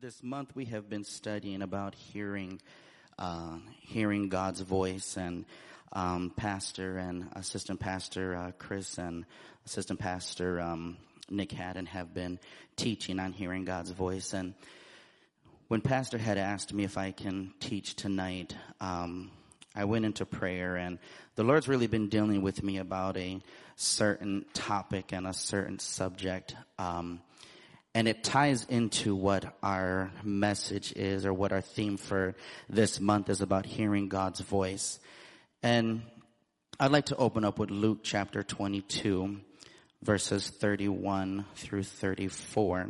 This month we have been studying about hearing, uh, hearing God's voice, and um, Pastor and Assistant Pastor uh, Chris and Assistant Pastor um, Nick Haddon have been teaching on hearing God's voice. And when Pastor had asked me if I can teach tonight, um, I went into prayer, and the Lord's really been dealing with me about a certain topic and a certain subject. Um, and it ties into what our message is or what our theme for this month is about hearing God's voice. And I'd like to open up with Luke chapter 22 verses 31 through 34.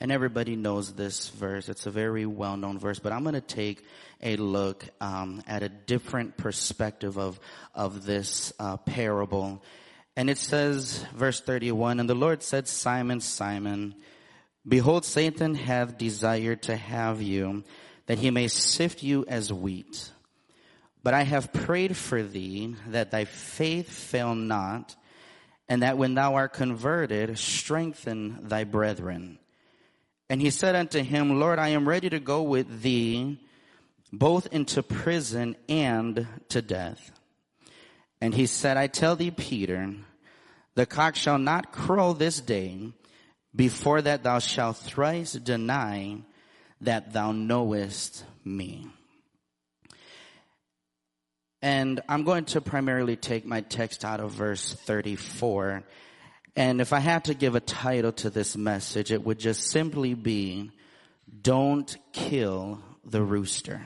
And everybody knows this verse. It's a very well-known verse, but I'm going to take a look um, at a different perspective of of this uh, parable and it says, verse 31, And the Lord said, Simon, Simon, behold, Satan hath desired to have you, that he may sift you as wheat. But I have prayed for thee, that thy faith fail not, and that when thou art converted, strengthen thy brethren. And he said unto him, Lord, I am ready to go with thee, both into prison and to death. And he said, I tell thee, Peter, the cock shall not crow this day before that thou shalt thrice deny that thou knowest me. And I'm going to primarily take my text out of verse 34. And if I had to give a title to this message, it would just simply be, Don't Kill the Rooster.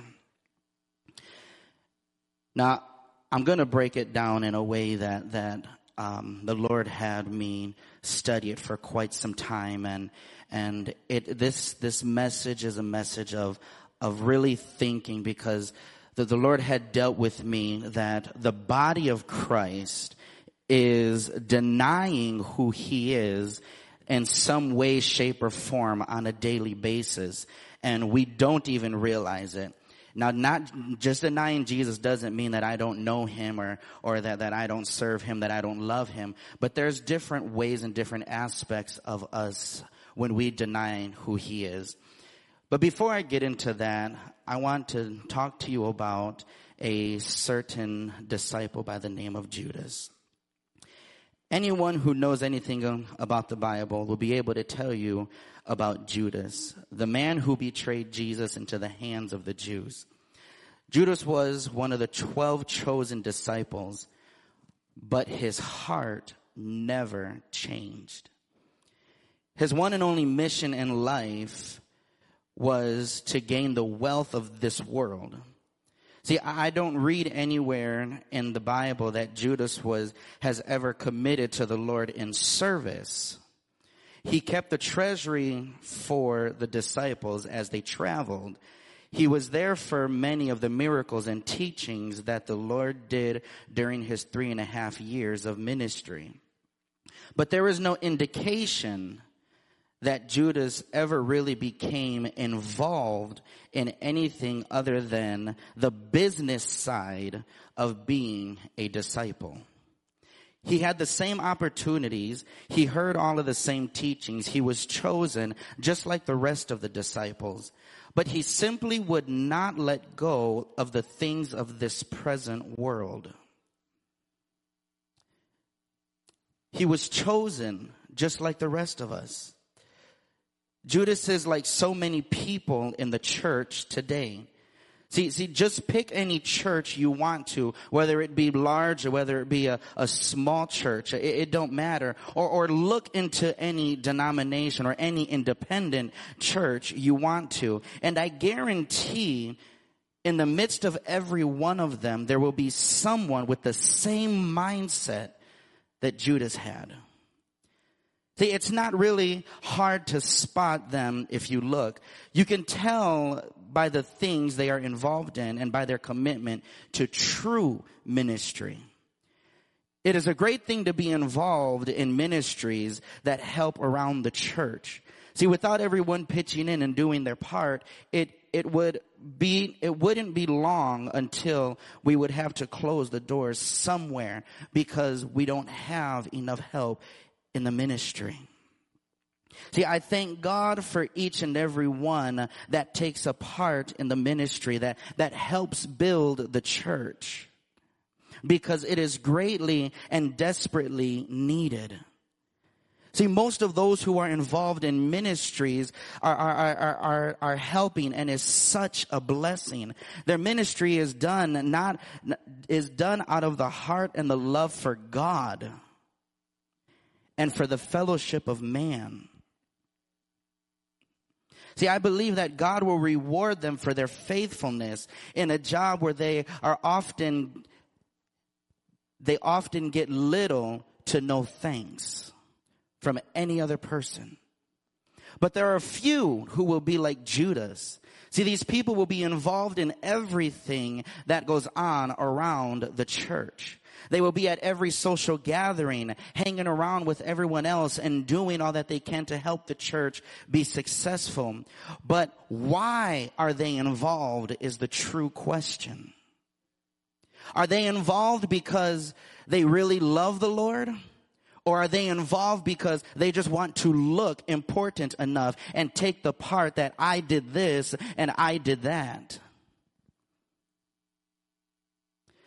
Now, I'm going to break it down in a way that, that um, the Lord had me study it for quite some time, and and it this this message is a message of of really thinking because the, the Lord had dealt with me that the body of Christ is denying who He is in some way, shape, or form on a daily basis, and we don't even realize it. Now, not just denying Jesus doesn't mean that I don't know him or, or that, that I don't serve him, that I don't love him. But there's different ways and different aspects of us when we deny who he is. But before I get into that, I want to talk to you about a certain disciple by the name of Judas. Anyone who knows anything about the Bible will be able to tell you about Judas, the man who betrayed Jesus into the hands of the Jews. Judas was one of the 12 chosen disciples, but his heart never changed. His one and only mission in life was to gain the wealth of this world. See, I don't read anywhere in the Bible that Judas was, has ever committed to the Lord in service. He kept the treasury for the disciples as they traveled. He was there for many of the miracles and teachings that the Lord did during his three and a half years of ministry. But there is no indication that Judas ever really became involved in anything other than the business side of being a disciple. He had the same opportunities. He heard all of the same teachings. He was chosen just like the rest of the disciples. But he simply would not let go of the things of this present world. He was chosen just like the rest of us. Judas is like so many people in the church today. See, see, just pick any church you want to, whether it be large or whether it be a, a small church. It, it don't matter. Or, or look into any denomination or any independent church you want to. And I guarantee in the midst of every one of them, there will be someone with the same mindset that Judas had. See, it's not really hard to spot them if you look. You can tell by the things they are involved in and by their commitment to true ministry. It is a great thing to be involved in ministries that help around the church. See, without everyone pitching in and doing their part, it, it would be, it wouldn't be long until we would have to close the doors somewhere because we don't have enough help in the ministry. See, I thank God for each and every one that takes a part in the ministry that, that helps build the church because it is greatly and desperately needed. See, most of those who are involved in ministries are, are, are, are, are helping and is such a blessing. Their ministry is done not, is done out of the heart and the love for God and for the fellowship of man. See, I believe that God will reward them for their faithfulness in a job where they are often, they often get little to no thanks from any other person. But there are few who will be like Judas. See, these people will be involved in everything that goes on around the church. They will be at every social gathering, hanging around with everyone else and doing all that they can to help the church be successful. But why are they involved is the true question. Are they involved because they really love the Lord? Or are they involved because they just want to look important enough and take the part that I did this and I did that?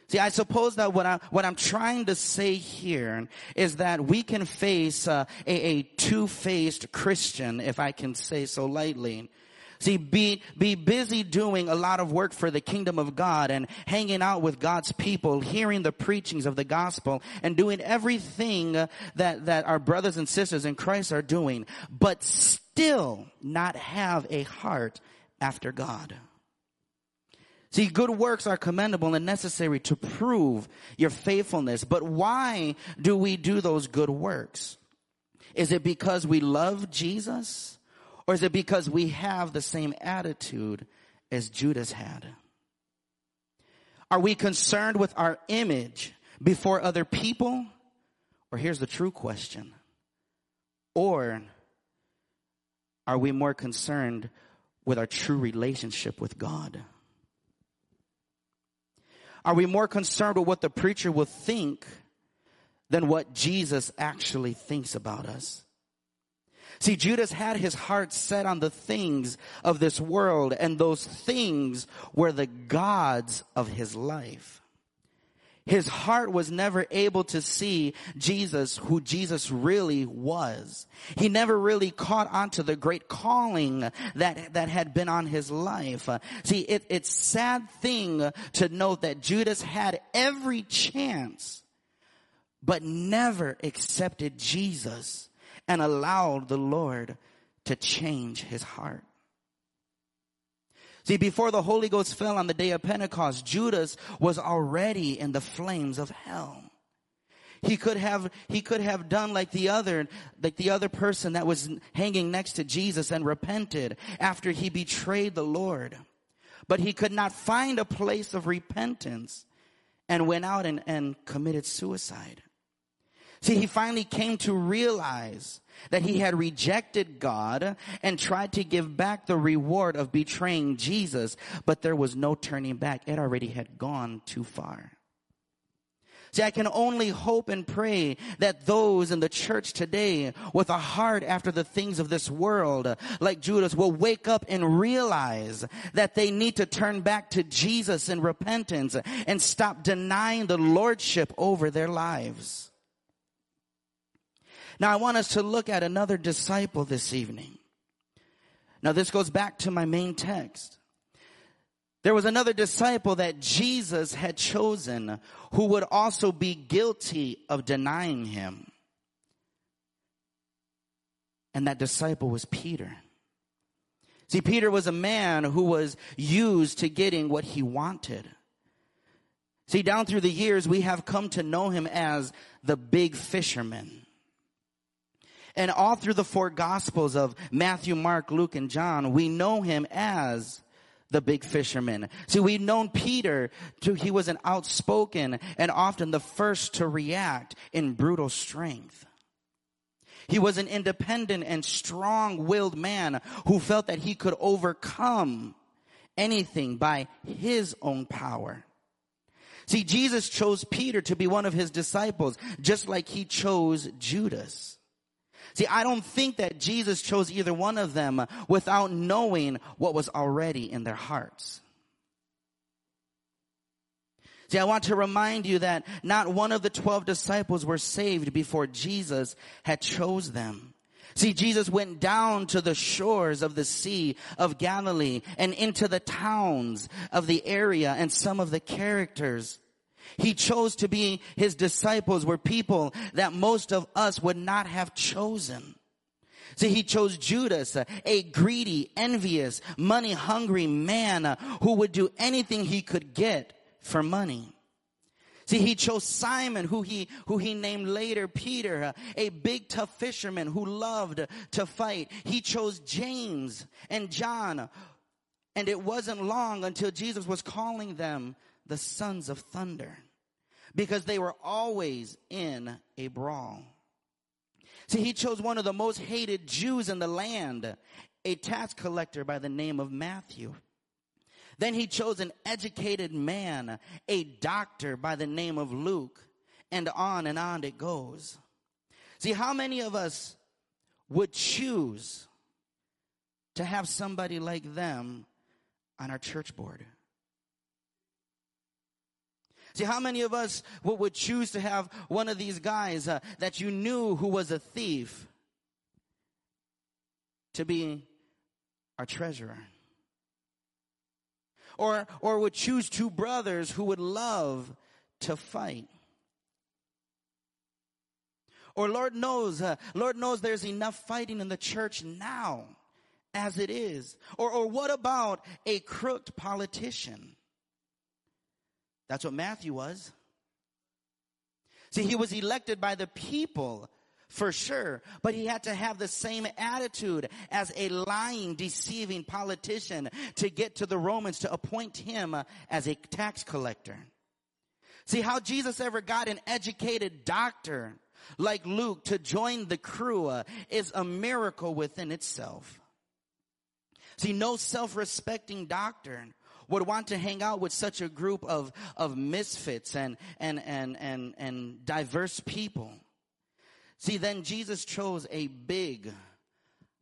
See, I suppose that what, I, what I'm trying to say here is that we can face uh, a, a two-faced Christian, if I can say so lightly. See, be, be busy doing a lot of work for the kingdom of God and hanging out with God's people, hearing the preachings of the gospel and doing everything that, that our brothers and sisters in Christ are doing, but still not have a heart after God. See, good works are commendable and necessary to prove your faithfulness. But why do we do those good works? Is it because we love Jesus? Or is it because we have the same attitude as Judas had? Are we concerned with our image before other people? Or here's the true question. Or are we more concerned with our true relationship with God? Are we more concerned with what the preacher will think than what Jesus actually thinks about us? See, Judas had his heart set on the things of this world, and those things were the gods of his life. His heart was never able to see Jesus, who Jesus really was. He never really caught on to the great calling that, that had been on his life. See, it, it's sad thing to note that Judas had every chance, but never accepted Jesus and allowed the Lord to change his heart. See, before the Holy Ghost fell on the day of Pentecost, Judas was already in the flames of hell. He could have, he could have done like the other, like the other person that was hanging next to Jesus and repented after he betrayed the Lord. But he could not find a place of repentance and went out and, and committed suicide. See, he finally came to realize that he had rejected God and tried to give back the reward of betraying Jesus, but there was no turning back. It already had gone too far. See, I can only hope and pray that those in the church today with a heart after the things of this world, like Judas, will wake up and realize that they need to turn back to Jesus in repentance and stop denying the lordship over their lives. Now I want us to look at another disciple this evening. Now this goes back to my main text. There was another disciple that Jesus had chosen who would also be guilty of denying him. And that disciple was Peter. See, Peter was a man who was used to getting what he wanted. See, down through the years, we have come to know him as the big fisherman. And all through the four gospels of Matthew, Mark, Luke, and John, we know him as the big fisherman. See, we've known Peter to, he was an outspoken and often the first to react in brutal strength. He was an independent and strong-willed man who felt that he could overcome anything by his own power. See, Jesus chose Peter to be one of his disciples, just like he chose Judas. See, I don't think that Jesus chose either one of them without knowing what was already in their hearts. See, I want to remind you that not one of the twelve disciples were saved before Jesus had chose them. See, Jesus went down to the shores of the Sea of Galilee and into the towns of the area and some of the characters. He chose to be his disciples were people that most of us would not have chosen. See, he chose Judas, a greedy, envious, money hungry man uh, who would do anything he could get for money. See, he chose Simon, who he, who he named later Peter, uh, a big tough fisherman who loved to fight. He chose James and John. And it wasn't long until Jesus was calling them the sons of thunder because they were always in a brawl. See, he chose one of the most hated Jews in the land, a tax collector by the name of Matthew. Then he chose an educated man, a doctor by the name of Luke, and on and on it goes. See, how many of us would choose to have somebody like them on our church board? See, how many of us would choose to have one of these guys uh, that you knew who was a thief to be our treasurer? or, or would choose two brothers who would love to fight. Or Lord knows, uh, Lord knows there's enough fighting in the church now as it is. Or, or what about a crooked politician? That's what Matthew was. See, he was elected by the people for sure. But he had to have the same attitude as a lying, deceiving politician to get to the Romans to appoint him as a tax collector. See how Jesus ever got an educated doctor like Luke to join the crew is a miracle within itself. See, no self-respecting doctor would want to hang out with such a group of, of misfits and, and, and, and, and diverse people. See, then Jesus chose a big,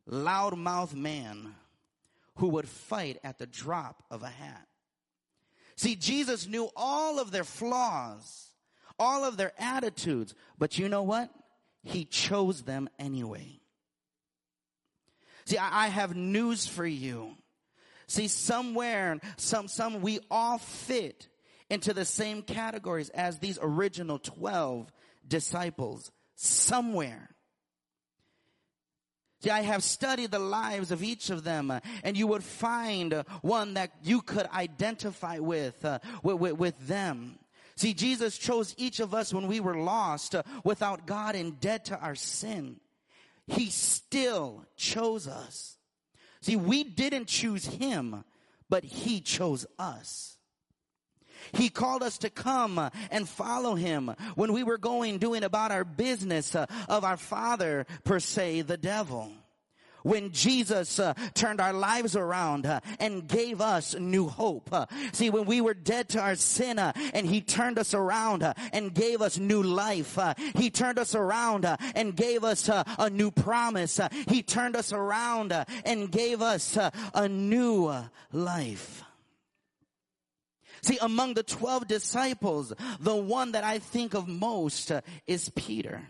loudmouth man who would fight at the drop of a hat. See, Jesus knew all of their flaws, all of their attitudes, but you know what? He chose them anyway. See, I have news for you. See, somewhere, some, some, we all fit into the same categories as these original 12 disciples somewhere. See, I have studied the lives of each of them, uh, and you would find uh, one that you could identify with, uh, with, with, with, them. See, Jesus chose each of us when we were lost, uh, without God and dead to our sin. He still chose us. See, we didn't choose Him, but He chose us. He called us to come and follow him when we were going doing about our business uh, of our father per se, the devil when Jesus uh, turned our lives around uh, and gave us new hope. Uh, see, when we were dead to our sin uh, and he turned us around uh, and gave us new life. Uh, he turned us around and gave us a new promise. he turned us around and gave us a new life. See, among the 12 disciples, the one that I think of most is Peter.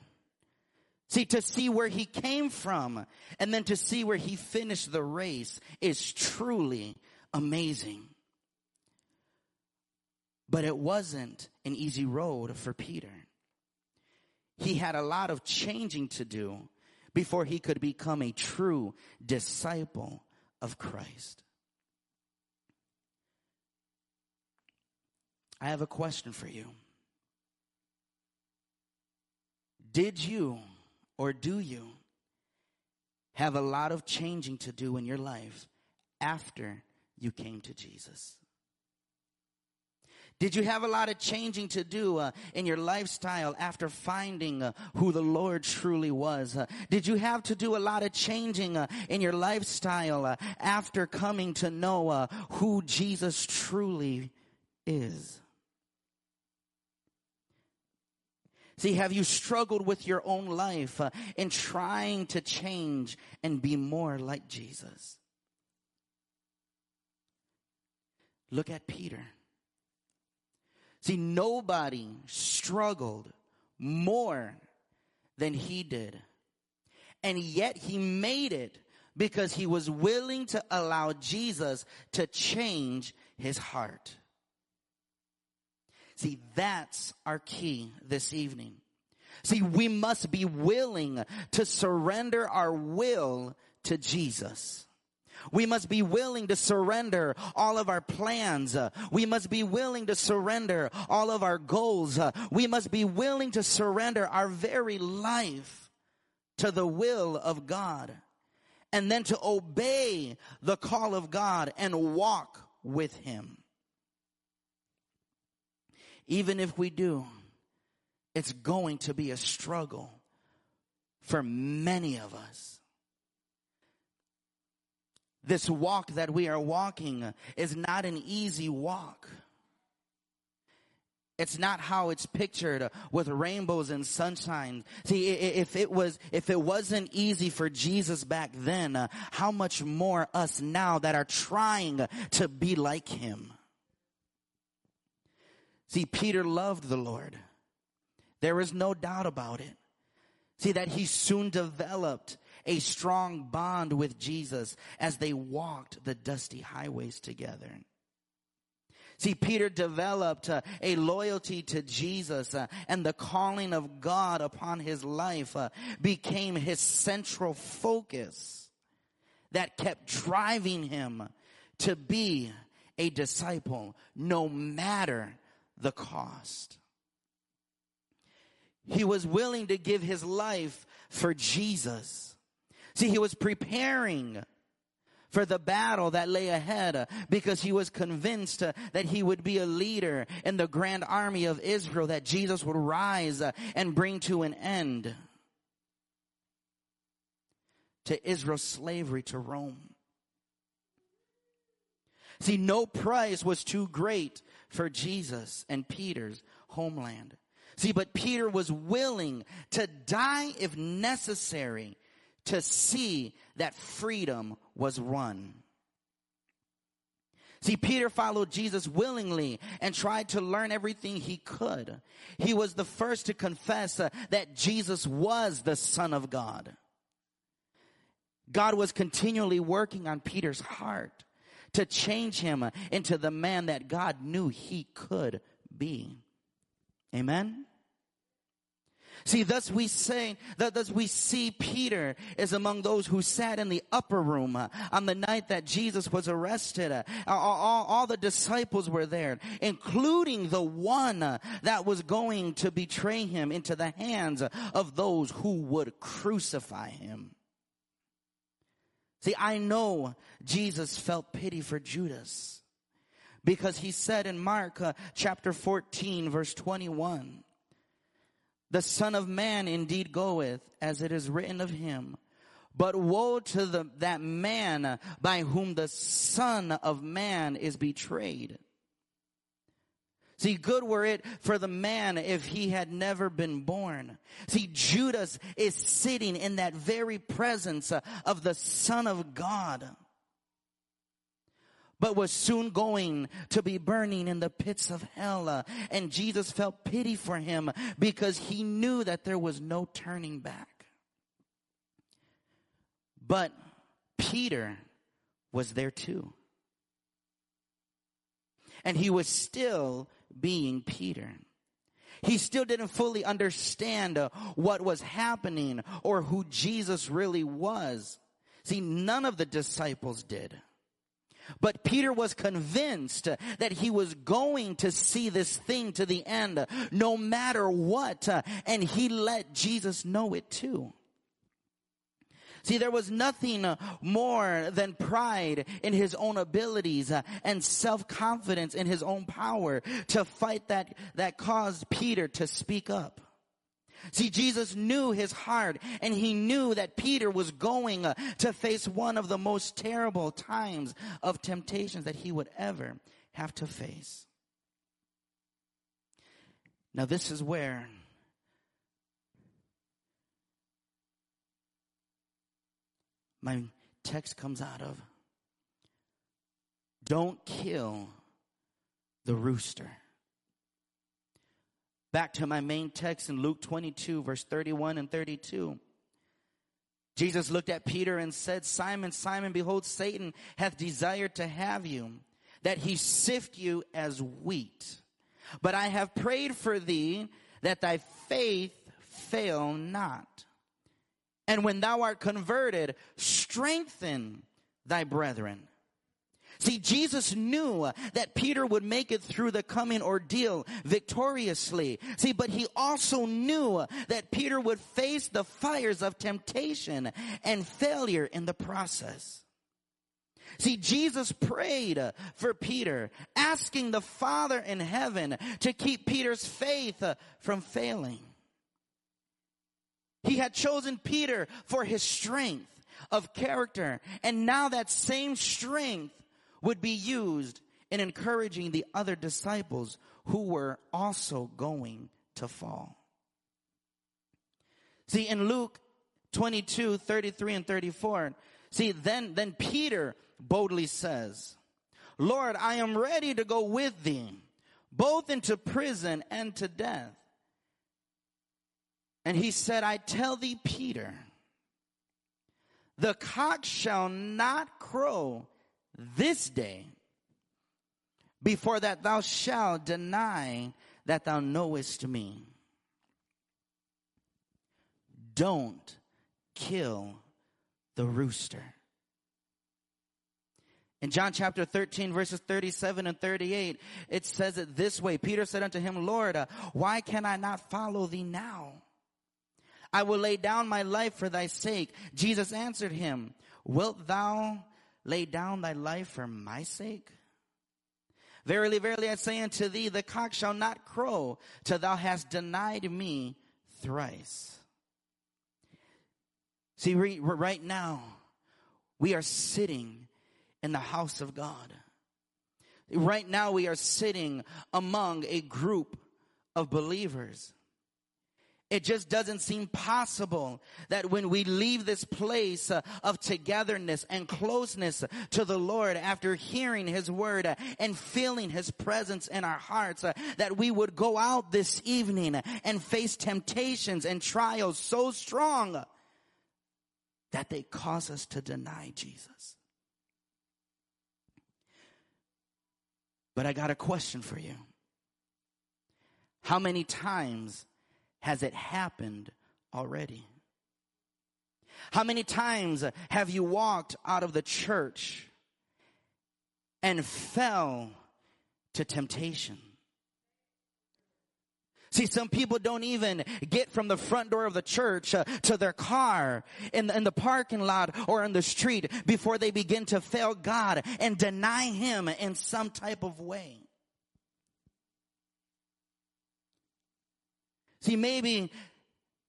See, to see where he came from and then to see where he finished the race is truly amazing. But it wasn't an easy road for Peter. He had a lot of changing to do before he could become a true disciple of Christ. I have a question for you. Did you or do you have a lot of changing to do in your life after you came to Jesus? Did you have a lot of changing to do uh, in your lifestyle after finding uh, who the Lord truly was? Uh, did you have to do a lot of changing uh, in your lifestyle uh, after coming to know uh, who Jesus truly is? See, have you struggled with your own life uh, in trying to change and be more like Jesus? Look at Peter. See, nobody struggled more than he did. And yet he made it because he was willing to allow Jesus to change his heart. See, that's our key this evening. See, we must be willing to surrender our will to Jesus. We must be willing to surrender all of our plans. We must be willing to surrender all of our goals. We must be willing to surrender our very life to the will of God and then to obey the call of God and walk with Him. Even if we do, it's going to be a struggle for many of us. This walk that we are walking is not an easy walk. It's not how it's pictured with rainbows and sunshine. See, if it was, if it wasn't easy for Jesus back then, how much more us now that are trying to be like him? See, Peter loved the Lord. There is no doubt about it. See that he soon developed a strong bond with Jesus as they walked the dusty highways together. See, Peter developed uh, a loyalty to Jesus uh, and the calling of God upon his life uh, became his central focus that kept driving him to be a disciple no matter the cost. He was willing to give his life for Jesus. See, he was preparing for the battle that lay ahead uh, because he was convinced uh, that he would be a leader in the grand army of Israel that Jesus would rise uh, and bring to an end to Israel's slavery to Rome. See, no price was too great for Jesus and Peter's homeland. See, but Peter was willing to die if necessary to see that freedom was won. See, Peter followed Jesus willingly and tried to learn everything he could. He was the first to confess uh, that Jesus was the Son of God. God was continually working on Peter's heart to change him into the man that God knew he could be. Amen? See, thus we say, thus we see Peter is among those who sat in the upper room on the night that Jesus was arrested. All, all, all, the disciples were there, including the one that was going to betray him into the hands of those who would crucify him. See, I know Jesus felt pity for Judas because he said in Mark uh, chapter 14 verse 21, the son of man indeed goeth as it is written of him. But woe to the, that man by whom the son of man is betrayed. See, good were it for the man if he had never been born. See, Judas is sitting in that very presence of the Son of God, but was soon going to be burning in the pits of hell. And Jesus felt pity for him because he knew that there was no turning back. But Peter was there too. And he was still being Peter. He still didn't fully understand uh, what was happening or who Jesus really was. See, none of the disciples did. But Peter was convinced that he was going to see this thing to the end, no matter what, uh, and he let Jesus know it too. See, there was nothing uh, more than pride in his own abilities uh, and self-confidence in his own power to fight that, that caused Peter to speak up. See, Jesus knew his heart and he knew that Peter was going uh, to face one of the most terrible times of temptations that he would ever have to face. Now this is where my text comes out of. Don't kill the rooster. Back to my main text in Luke 22, verse 31 and 32. Jesus looked at Peter and said, Simon, Simon, behold, Satan hath desired to have you, that he sift you as wheat. But I have prayed for thee that thy faith fail not. And when thou art converted, strengthen thy brethren. See, Jesus knew that Peter would make it through the coming ordeal victoriously. See, but he also knew that Peter would face the fires of temptation and failure in the process. See, Jesus prayed for Peter, asking the Father in heaven to keep Peter's faith from failing. He had chosen Peter for his strength of character, and now that same strength would be used in encouraging the other disciples who were also going to fall. See, in Luke 22, 33 and 34, see, then, then Peter boldly says, Lord, I am ready to go with thee, both into prison and to death. And he said, I tell thee, Peter, the cock shall not crow this day before that thou shalt deny that thou knowest me. Don't kill the rooster. In John chapter 13 verses 37 and 38, it says it this way. Peter said unto him, Lord, uh, why can I not follow thee now? I will lay down my life for thy sake. Jesus answered him, wilt thou lay down thy life for my sake? Verily, verily, I say unto thee, the cock shall not crow till thou hast denied me thrice. See, right now, we are sitting in the house of God. Right now, we are sitting among a group of believers. It just doesn't seem possible that when we leave this place uh, of togetherness and closeness to the Lord after hearing His word uh, and feeling His presence in our hearts, uh, that we would go out this evening and face temptations and trials so strong that they cause us to deny Jesus. But I got a question for you. How many times has it happened already? How many times have you walked out of the church and fell to temptation? See, some people don't even get from the front door of the church uh, to their car in the, in the parking lot or in the street before they begin to fail God and deny Him in some type of way. See, maybe,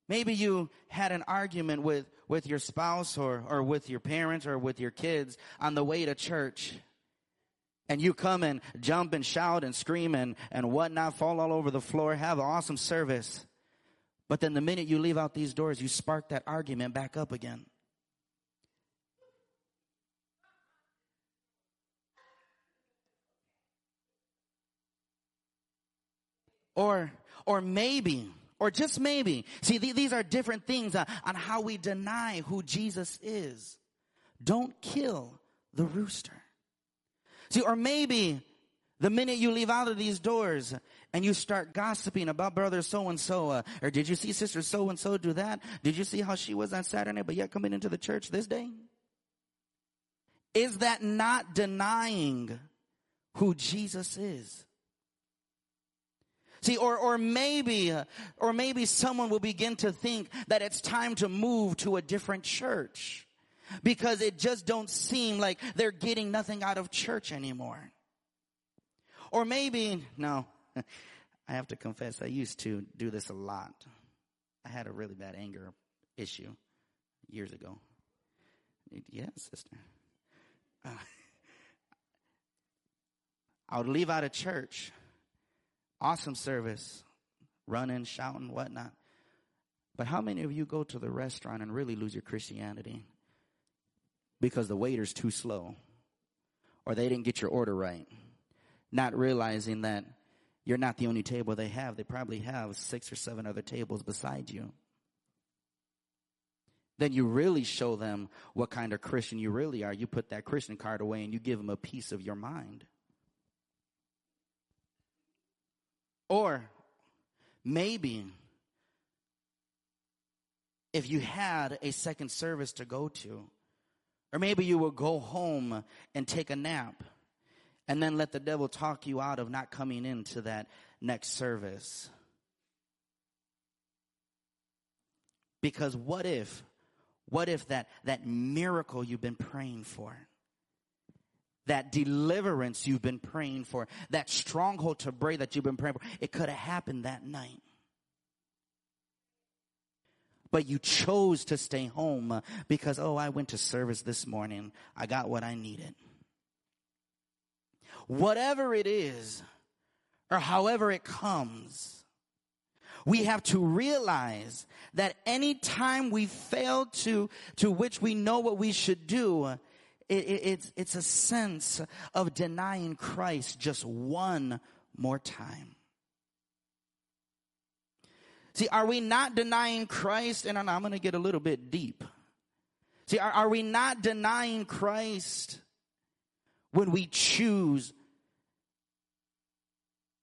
maybe you had an argument with, with your spouse or, or with your parents or with your kids on the way to church. And you come and jump and shout and scream and, and whatnot, fall all over the floor, have an awesome service. But then the minute you leave out these doors, you spark that argument back up again. Or, or maybe or just maybe. See, these are different things uh, on how we deny who Jesus is. Don't kill the rooster. See, or maybe the minute you leave out of these doors and you start gossiping about brother so and so, or did you see sister so and so do that? Did you see how she was on Saturday, but yet coming into the church this day? Is that not denying who Jesus is? See, or, or maybe, or maybe someone will begin to think that it's time to move to a different church because it just don't seem like they're getting nothing out of church anymore. Or maybe, no, I have to confess, I used to do this a lot. I had a really bad anger issue years ago. Yes, sister. Uh, I would leave out of church Awesome service, running, shouting, whatnot. But how many of you go to the restaurant and really lose your Christianity? because the waiter's too slow or they didn't get your order right, not realizing that you're not the only table they have. They probably have six or seven other tables beside you. Then you really show them what kind of Christian you really are. You put that Christian card away and you give them a piece of your mind. Or maybe if you had a second service to go to, or maybe you will go home and take a nap and then let the devil talk you out of not coming into that next service. Because what if, what if that, that miracle you've been praying for, that deliverance you've been praying for, that stronghold to break that you've been praying for, it could have happened that night. But you chose to stay home because, oh, I went to service this morning. I got what I needed whatever it is or however it comes, we have to realize that any time we fail to, to which we know what we should do, it, it, it's, it's a sense of denying Christ just one more time. See, are we not denying Christ? And I'm going to get a little bit deep. See, are, are we not denying Christ when we choose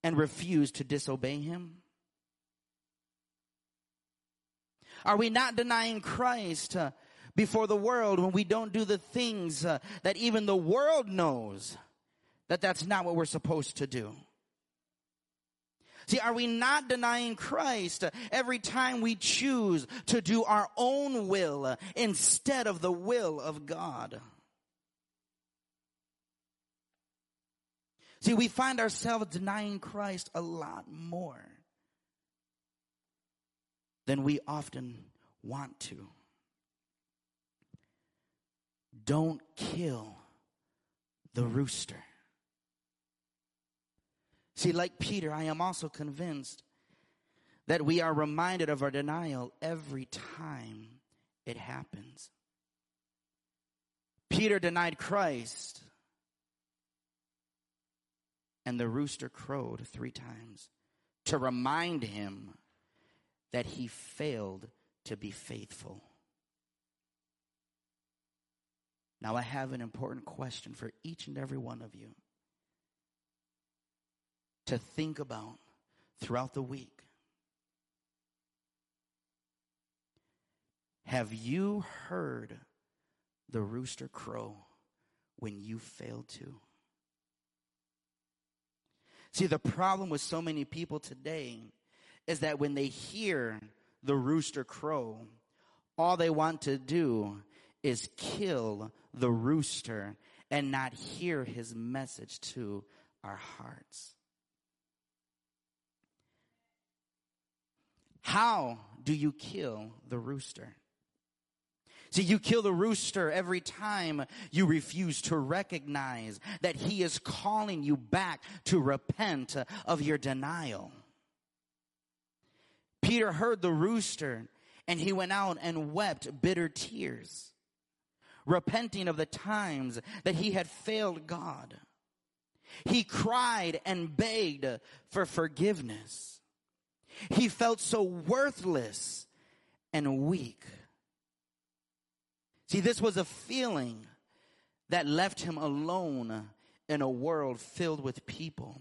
and refuse to disobey him? Are we not denying Christ uh, before the world when we don't do the things uh, that even the world knows that that's not what we're supposed to do? See, are we not denying Christ uh, every time we choose to do our own will uh, instead of the will of God? See, we find ourselves denying Christ a lot more than we often want to. Don't kill the rooster. See, like Peter, I am also convinced that we are reminded of our denial every time it happens. Peter denied Christ and the rooster crowed three times to remind him that he failed to be faithful. Now, I have an important question for each and every one of you to think about throughout the week. Have you heard the rooster crow when you failed to? See, the problem with so many people today is that when they hear the rooster crow, all they want to do is kill the rooster and not hear his message to our hearts. How do you kill the rooster? See, you kill the rooster every time you refuse to recognize that he is calling you back to repent of your denial. Peter heard the rooster and he went out and wept bitter tears, repenting of the times that he had failed God. He cried and begged for forgiveness. He felt so worthless and weak. See, this was a feeling that left him alone in a world filled with people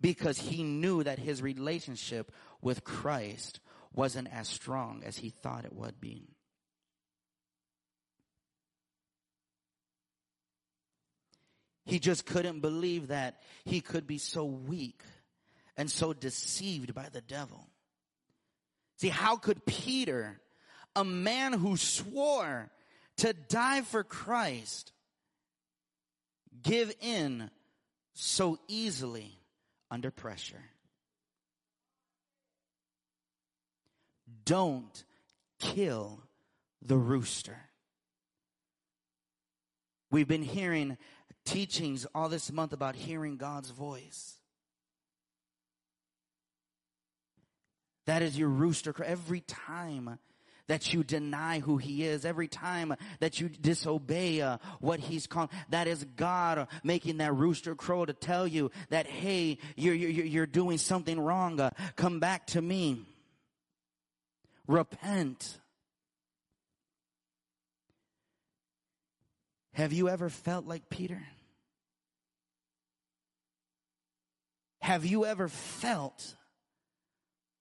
because he knew that his relationship with Christ wasn't as strong as he thought it would be. He just couldn't believe that he could be so weak and so deceived by the devil. See, how could Peter, a man who swore to die for Christ give in so easily under pressure. Don't kill the rooster. We've been hearing teachings all this month about hearing God's voice. That is your rooster. Every time that you deny who he is, every time that you disobey uh, what he's called, that is God making that rooster crow to tell you that, hey, you're, you're, you're doing something wrong. Uh, come back to me. Repent. Have you ever felt like Peter? Have you ever felt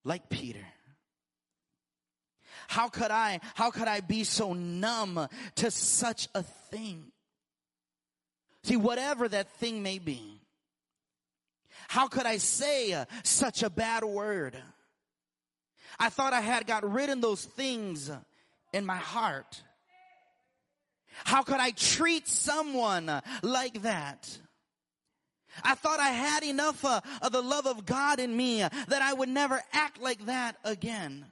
like Peter? How could I, how could I be so numb to such a thing? See, whatever that thing may be, how could I say uh, such a bad word? I thought I had got rid of those things in my heart. How could I treat someone like that? I thought I had enough uh, of the love of God in me that I would never act like that again.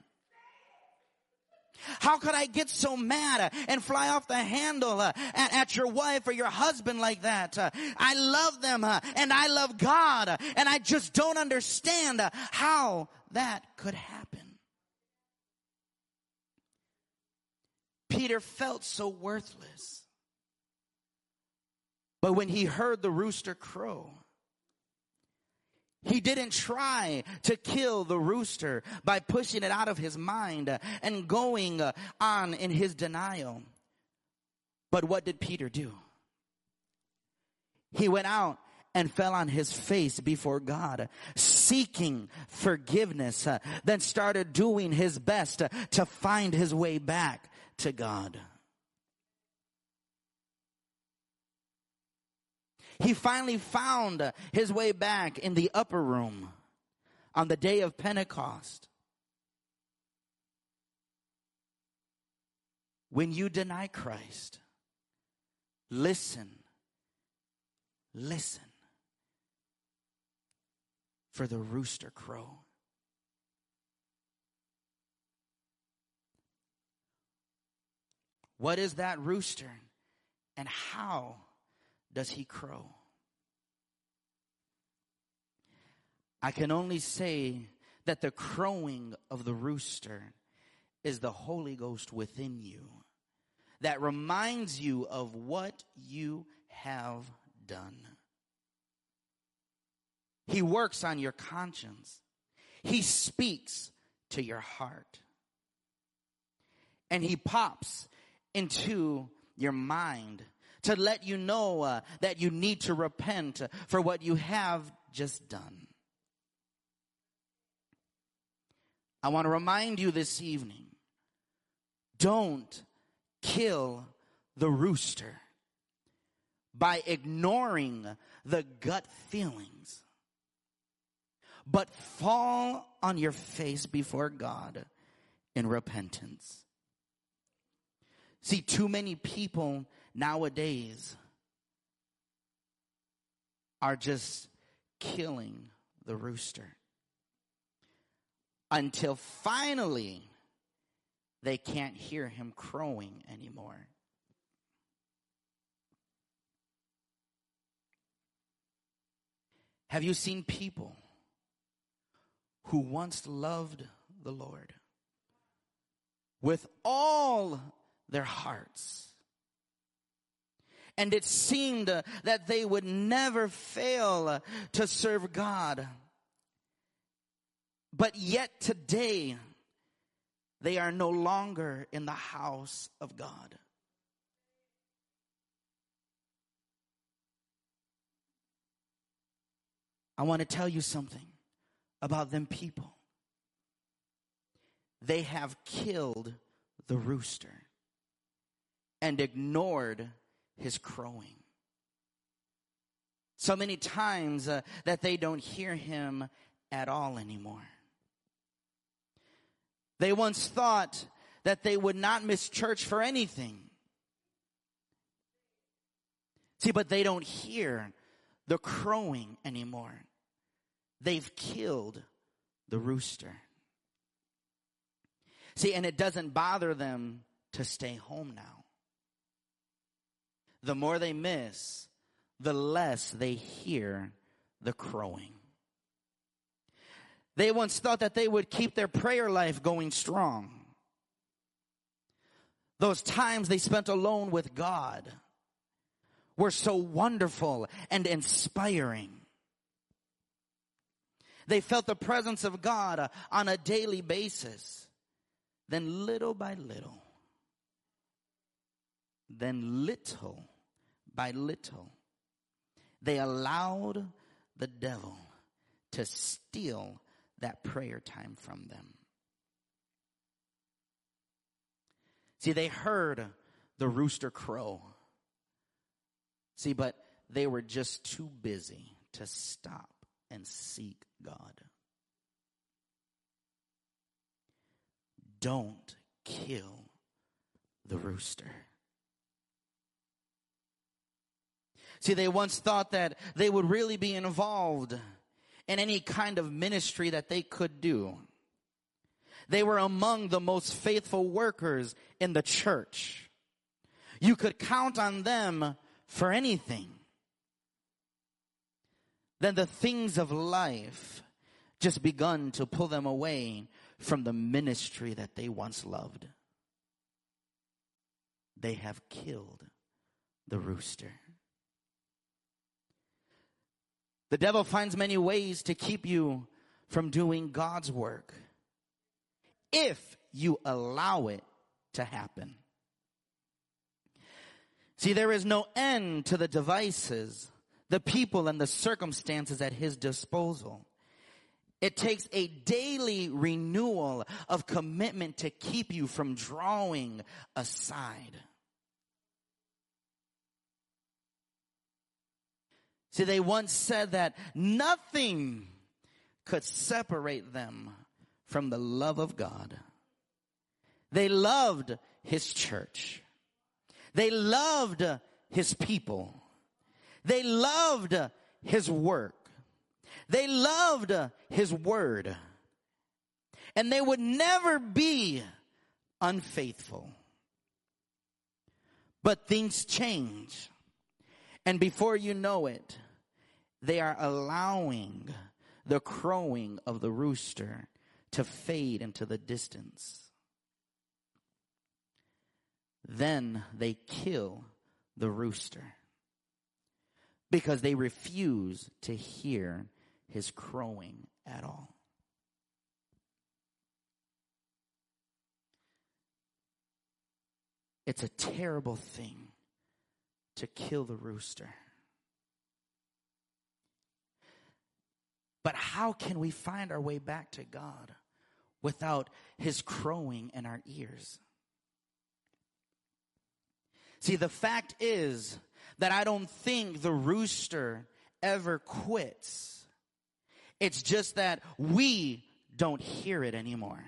How could I get so mad and fly off the handle uh, at, at, your wife or your husband like that? Uh, I love them uh, and I love God and I just don't understand how that could happen. Peter felt so worthless. But when he heard the rooster crow, he didn't try to kill the rooster by pushing it out of his mind and going on in his denial. But what did Peter do? He went out and fell on his face before God, seeking forgiveness, uh, then started doing his best uh, to find his way back to God. He finally found his way back in the upper room on the day of Pentecost. When you deny Christ, listen, listen for the rooster crow. What is that rooster and how does he crow? I can only say that the crowing of the rooster is the Holy Ghost within you that reminds you of what you have done. He works on your conscience. He speaks to your heart. And he pops into your mind to let you know uh, that you need to repent for what you have just done. I want to remind you this evening don't kill the rooster by ignoring the gut feelings, but fall on your face before God in repentance. See, too many people nowadays are just killing the rooster until finally they can't hear him crowing anymore. Have you seen people who once loved the Lord with all their hearts? And it seemed that they would never fail to serve God. But yet today, they are no longer in the house of God. I want to tell you something about them people. They have killed the rooster and ignored his crowing. So many times uh, that they don't hear him at all anymore. They once thought that they would not miss church for anything. See, but they don't hear the crowing anymore. They've killed the rooster. See, and it doesn't bother them to stay home now the more they miss, the less they hear the crowing. They once thought that they would keep their prayer life going strong. Those times they spent alone with God were so wonderful and inspiring. They felt the presence of God on a daily basis. Then little by little, then little by little, they allowed the devil to steal that prayer time from them. See, they heard the rooster crow. See, but they were just too busy to stop and seek God. Don't kill the rooster. See, they once thought that they would really be involved in any kind of ministry that they could do. They were among the most faithful workers in the church. You could count on them for anything. Then the things of life just begun to pull them away from the ministry that they once loved. They have killed the rooster. The devil finds many ways to keep you from doing God's work if you allow it to happen. See, there is no end to the devices, the people, and the circumstances at his disposal. It takes a daily renewal of commitment to keep you from drawing aside. See, they once said that nothing could separate them from the love of God. They loved his church. They loved his people. They loved his work. They loved his word. And they would never be unfaithful. But things change. And before you know it, they are allowing the crowing of the rooster to fade into the distance. Then they kill the rooster because they refuse to hear his crowing at all. It's a terrible thing to kill the rooster. But how can we find our way back to God without his crowing in our ears? See, the fact is that I don't think the rooster ever quits. It's just that we don't hear it anymore.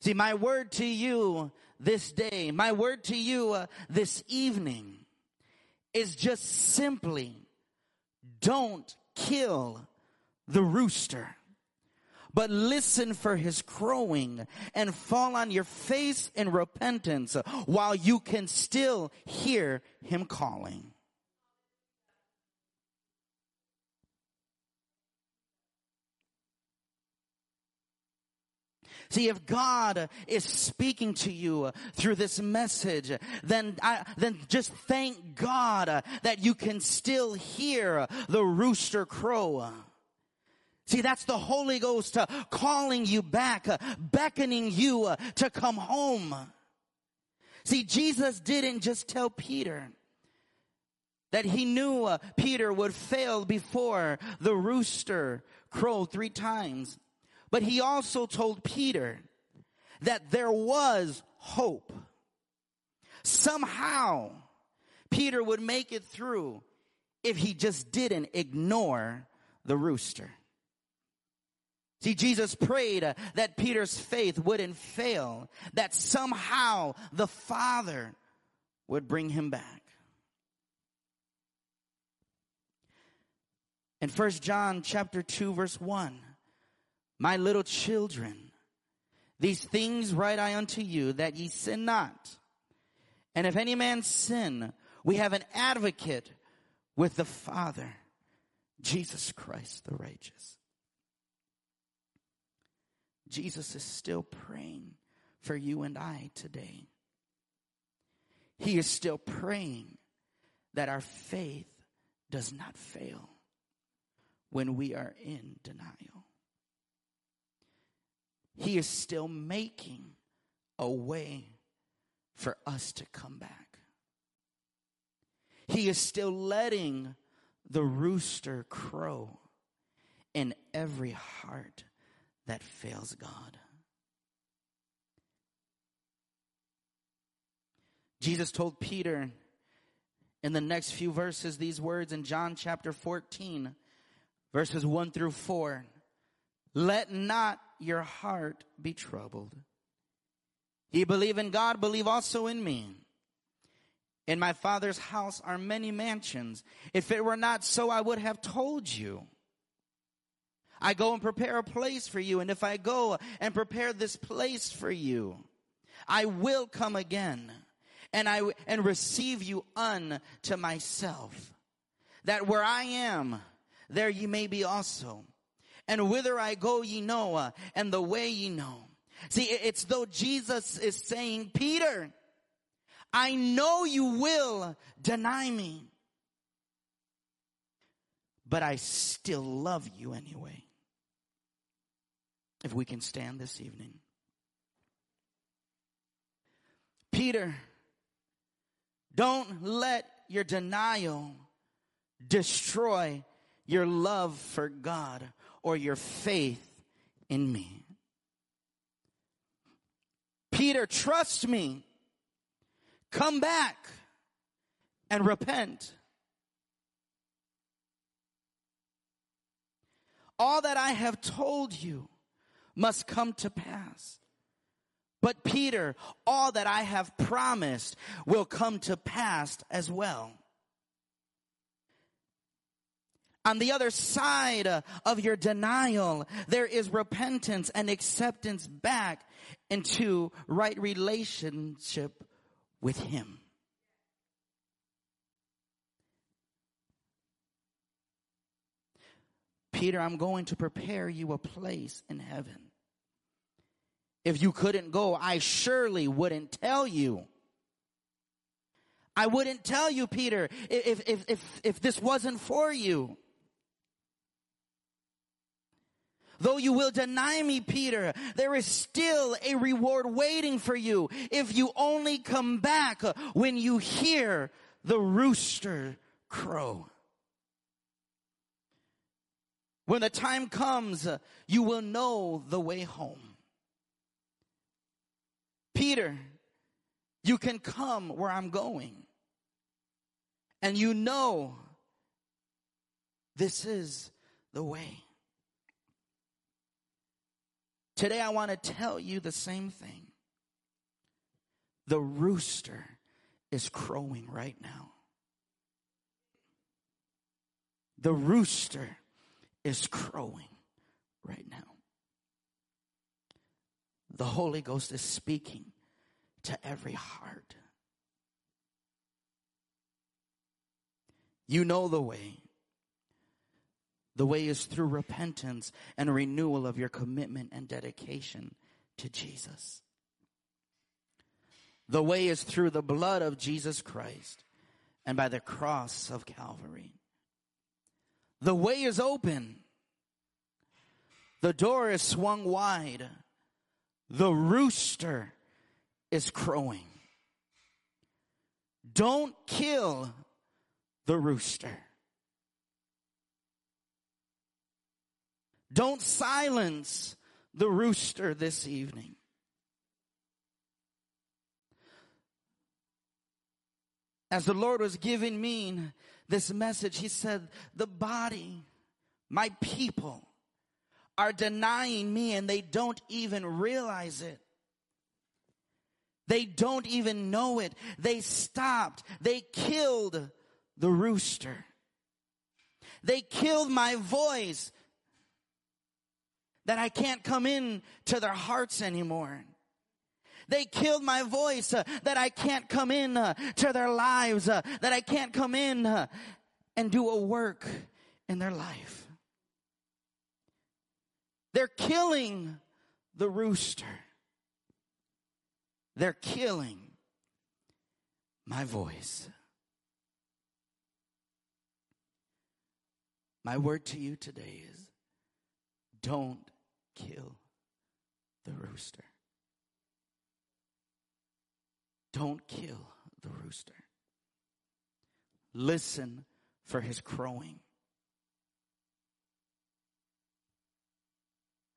See, my word to you this day, my word to you uh, this evening is just simply don't kill the rooster, but listen for his crowing and fall on your face in repentance while you can still hear him calling. See, if God is speaking to you through this message, then I, then just thank God that you can still hear the rooster crow. See, that's the Holy Ghost calling you back, beckoning you to come home. See, Jesus didn't just tell Peter that he knew Peter would fail before the rooster crowed three times. But he also told Peter that there was hope. Somehow Peter would make it through if he just didn't ignore the rooster. See, Jesus prayed uh, that Peter's faith wouldn't fail, that somehow the Father would bring him back. In 1 John chapter 2 verse 1, my little children, these things write I unto you that ye sin not. And if any man sin, we have an advocate with the Father, Jesus Christ the righteous. Jesus is still praying for you and I today. He is still praying that our faith does not fail when we are in denial. He is still making a way for us to come back. He is still letting the rooster crow in every heart that fails God. Jesus told Peter in the next few verses these words in John chapter 14, verses 1 through 4. Let not your heart be troubled. Ye believe in God, believe also in me. In my father's house are many mansions. If it were not so, I would have told you. I go and prepare a place for you. And if I go and prepare this place for you, I will come again and I, and receive you unto myself. That where I am, there ye may be also. And whither I go ye know, uh, and the way ye know. See, it's though Jesus is saying, Peter, I know you will deny me, but I still love you anyway. If we can stand this evening. Peter, don't let your denial destroy your love for God or your faith in me. Peter, trust me. Come back and repent. All that I have told you must come to pass. But Peter, all that I have promised will come to pass as well. On the other side of your denial, there is repentance and acceptance back into right relationship with Him. Peter, I'm going to prepare you a place in heaven. If you couldn't go, I surely wouldn't tell you. I wouldn't tell you, Peter, if, if, if, if this wasn't for you. Though you will deny me, Peter, there is still a reward waiting for you if you only come back when you hear the rooster crow. When the time comes, you will know the way home. Peter, you can come where I'm going. And you know this is the way. Today I want to tell you the same thing. The rooster is crowing right now. The rooster is crowing right now. The Holy Ghost is speaking to every heart. You know the way. The way is through repentance and renewal of your commitment and dedication to Jesus. The way is through the blood of Jesus Christ and by the cross of Calvary. The way is open. The door is swung wide. The rooster is crowing. Don't kill the rooster. Don't silence the rooster this evening. As the Lord was giving me this message, He said, The body, my people, are denying me and they don't even realize it. They don't even know it. They stopped. They killed the rooster. They killed my voice that I can't come in to their hearts anymore. They killed my voice uh, that I can't come in uh, to their lives, uh, that I can't come in uh, and do a work in their life. They're killing the rooster. They're killing my voice. My word to you today is don't kill the rooster. Don't kill the rooster. Listen for his crowing.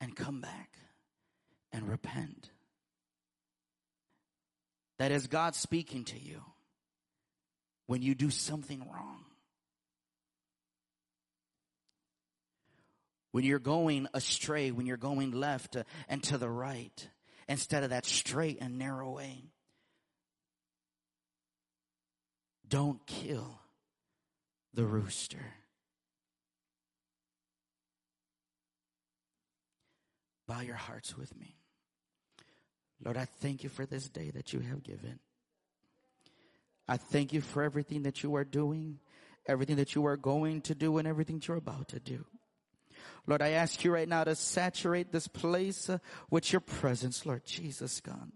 And come back and repent. That is God speaking to you when you do something wrong. When you're going astray, when you're going left uh, and to the right, instead of that straight and narrow way. Don't kill the rooster. Bow your hearts with me. Lord, I thank you for this day that you have given. I thank you for everything that you are doing, everything that you are going to do, and everything you're about to do. Lord, I ask you right now to saturate this place uh, with your presence, Lord Jesus God.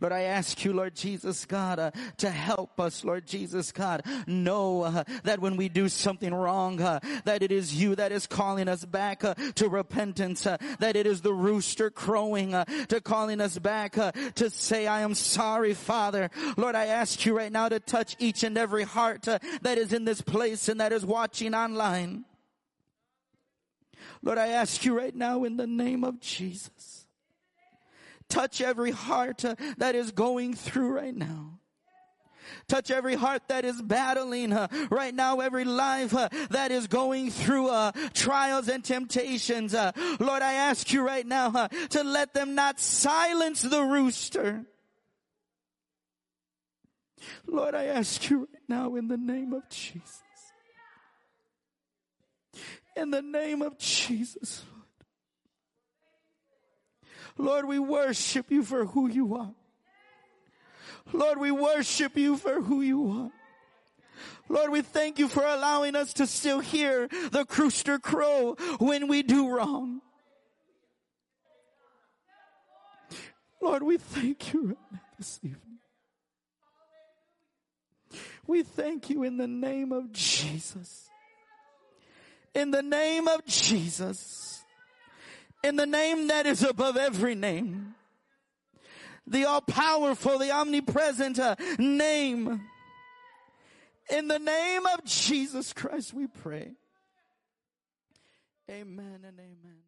Lord, I ask you, Lord Jesus God, uh, to help us, Lord Jesus God, know uh, that when we do something wrong, uh, that it is you that is calling us back uh, to repentance, uh, that it is the rooster crowing to calling us back to say, I am sorry, Father. Lord, I ask you right now to touch each and every heart that is in this place and that is watching online. Lord, I ask you right now in the name of Jesus Touch every heart uh, that is going through right now. Touch every heart that is battling uh, right now, every life uh, that is going through uh, trials and temptations. Uh, Lord, I ask you right now uh, to let them not silence the rooster. Lord, I ask you right now in the name of Jesus. In the name of Jesus, Lord, we worship you for who you are. Lord, we worship you for who you are. Lord, we thank you for allowing us to still hear the rooster crow when we do wrong. Lord, we thank you right now this evening. We thank you in the name of Jesus. In the name of Jesus in the name that is above every name. The all powerful, the omnipresent uh, name. In the name of Jesus Christ we pray. Amen and amen.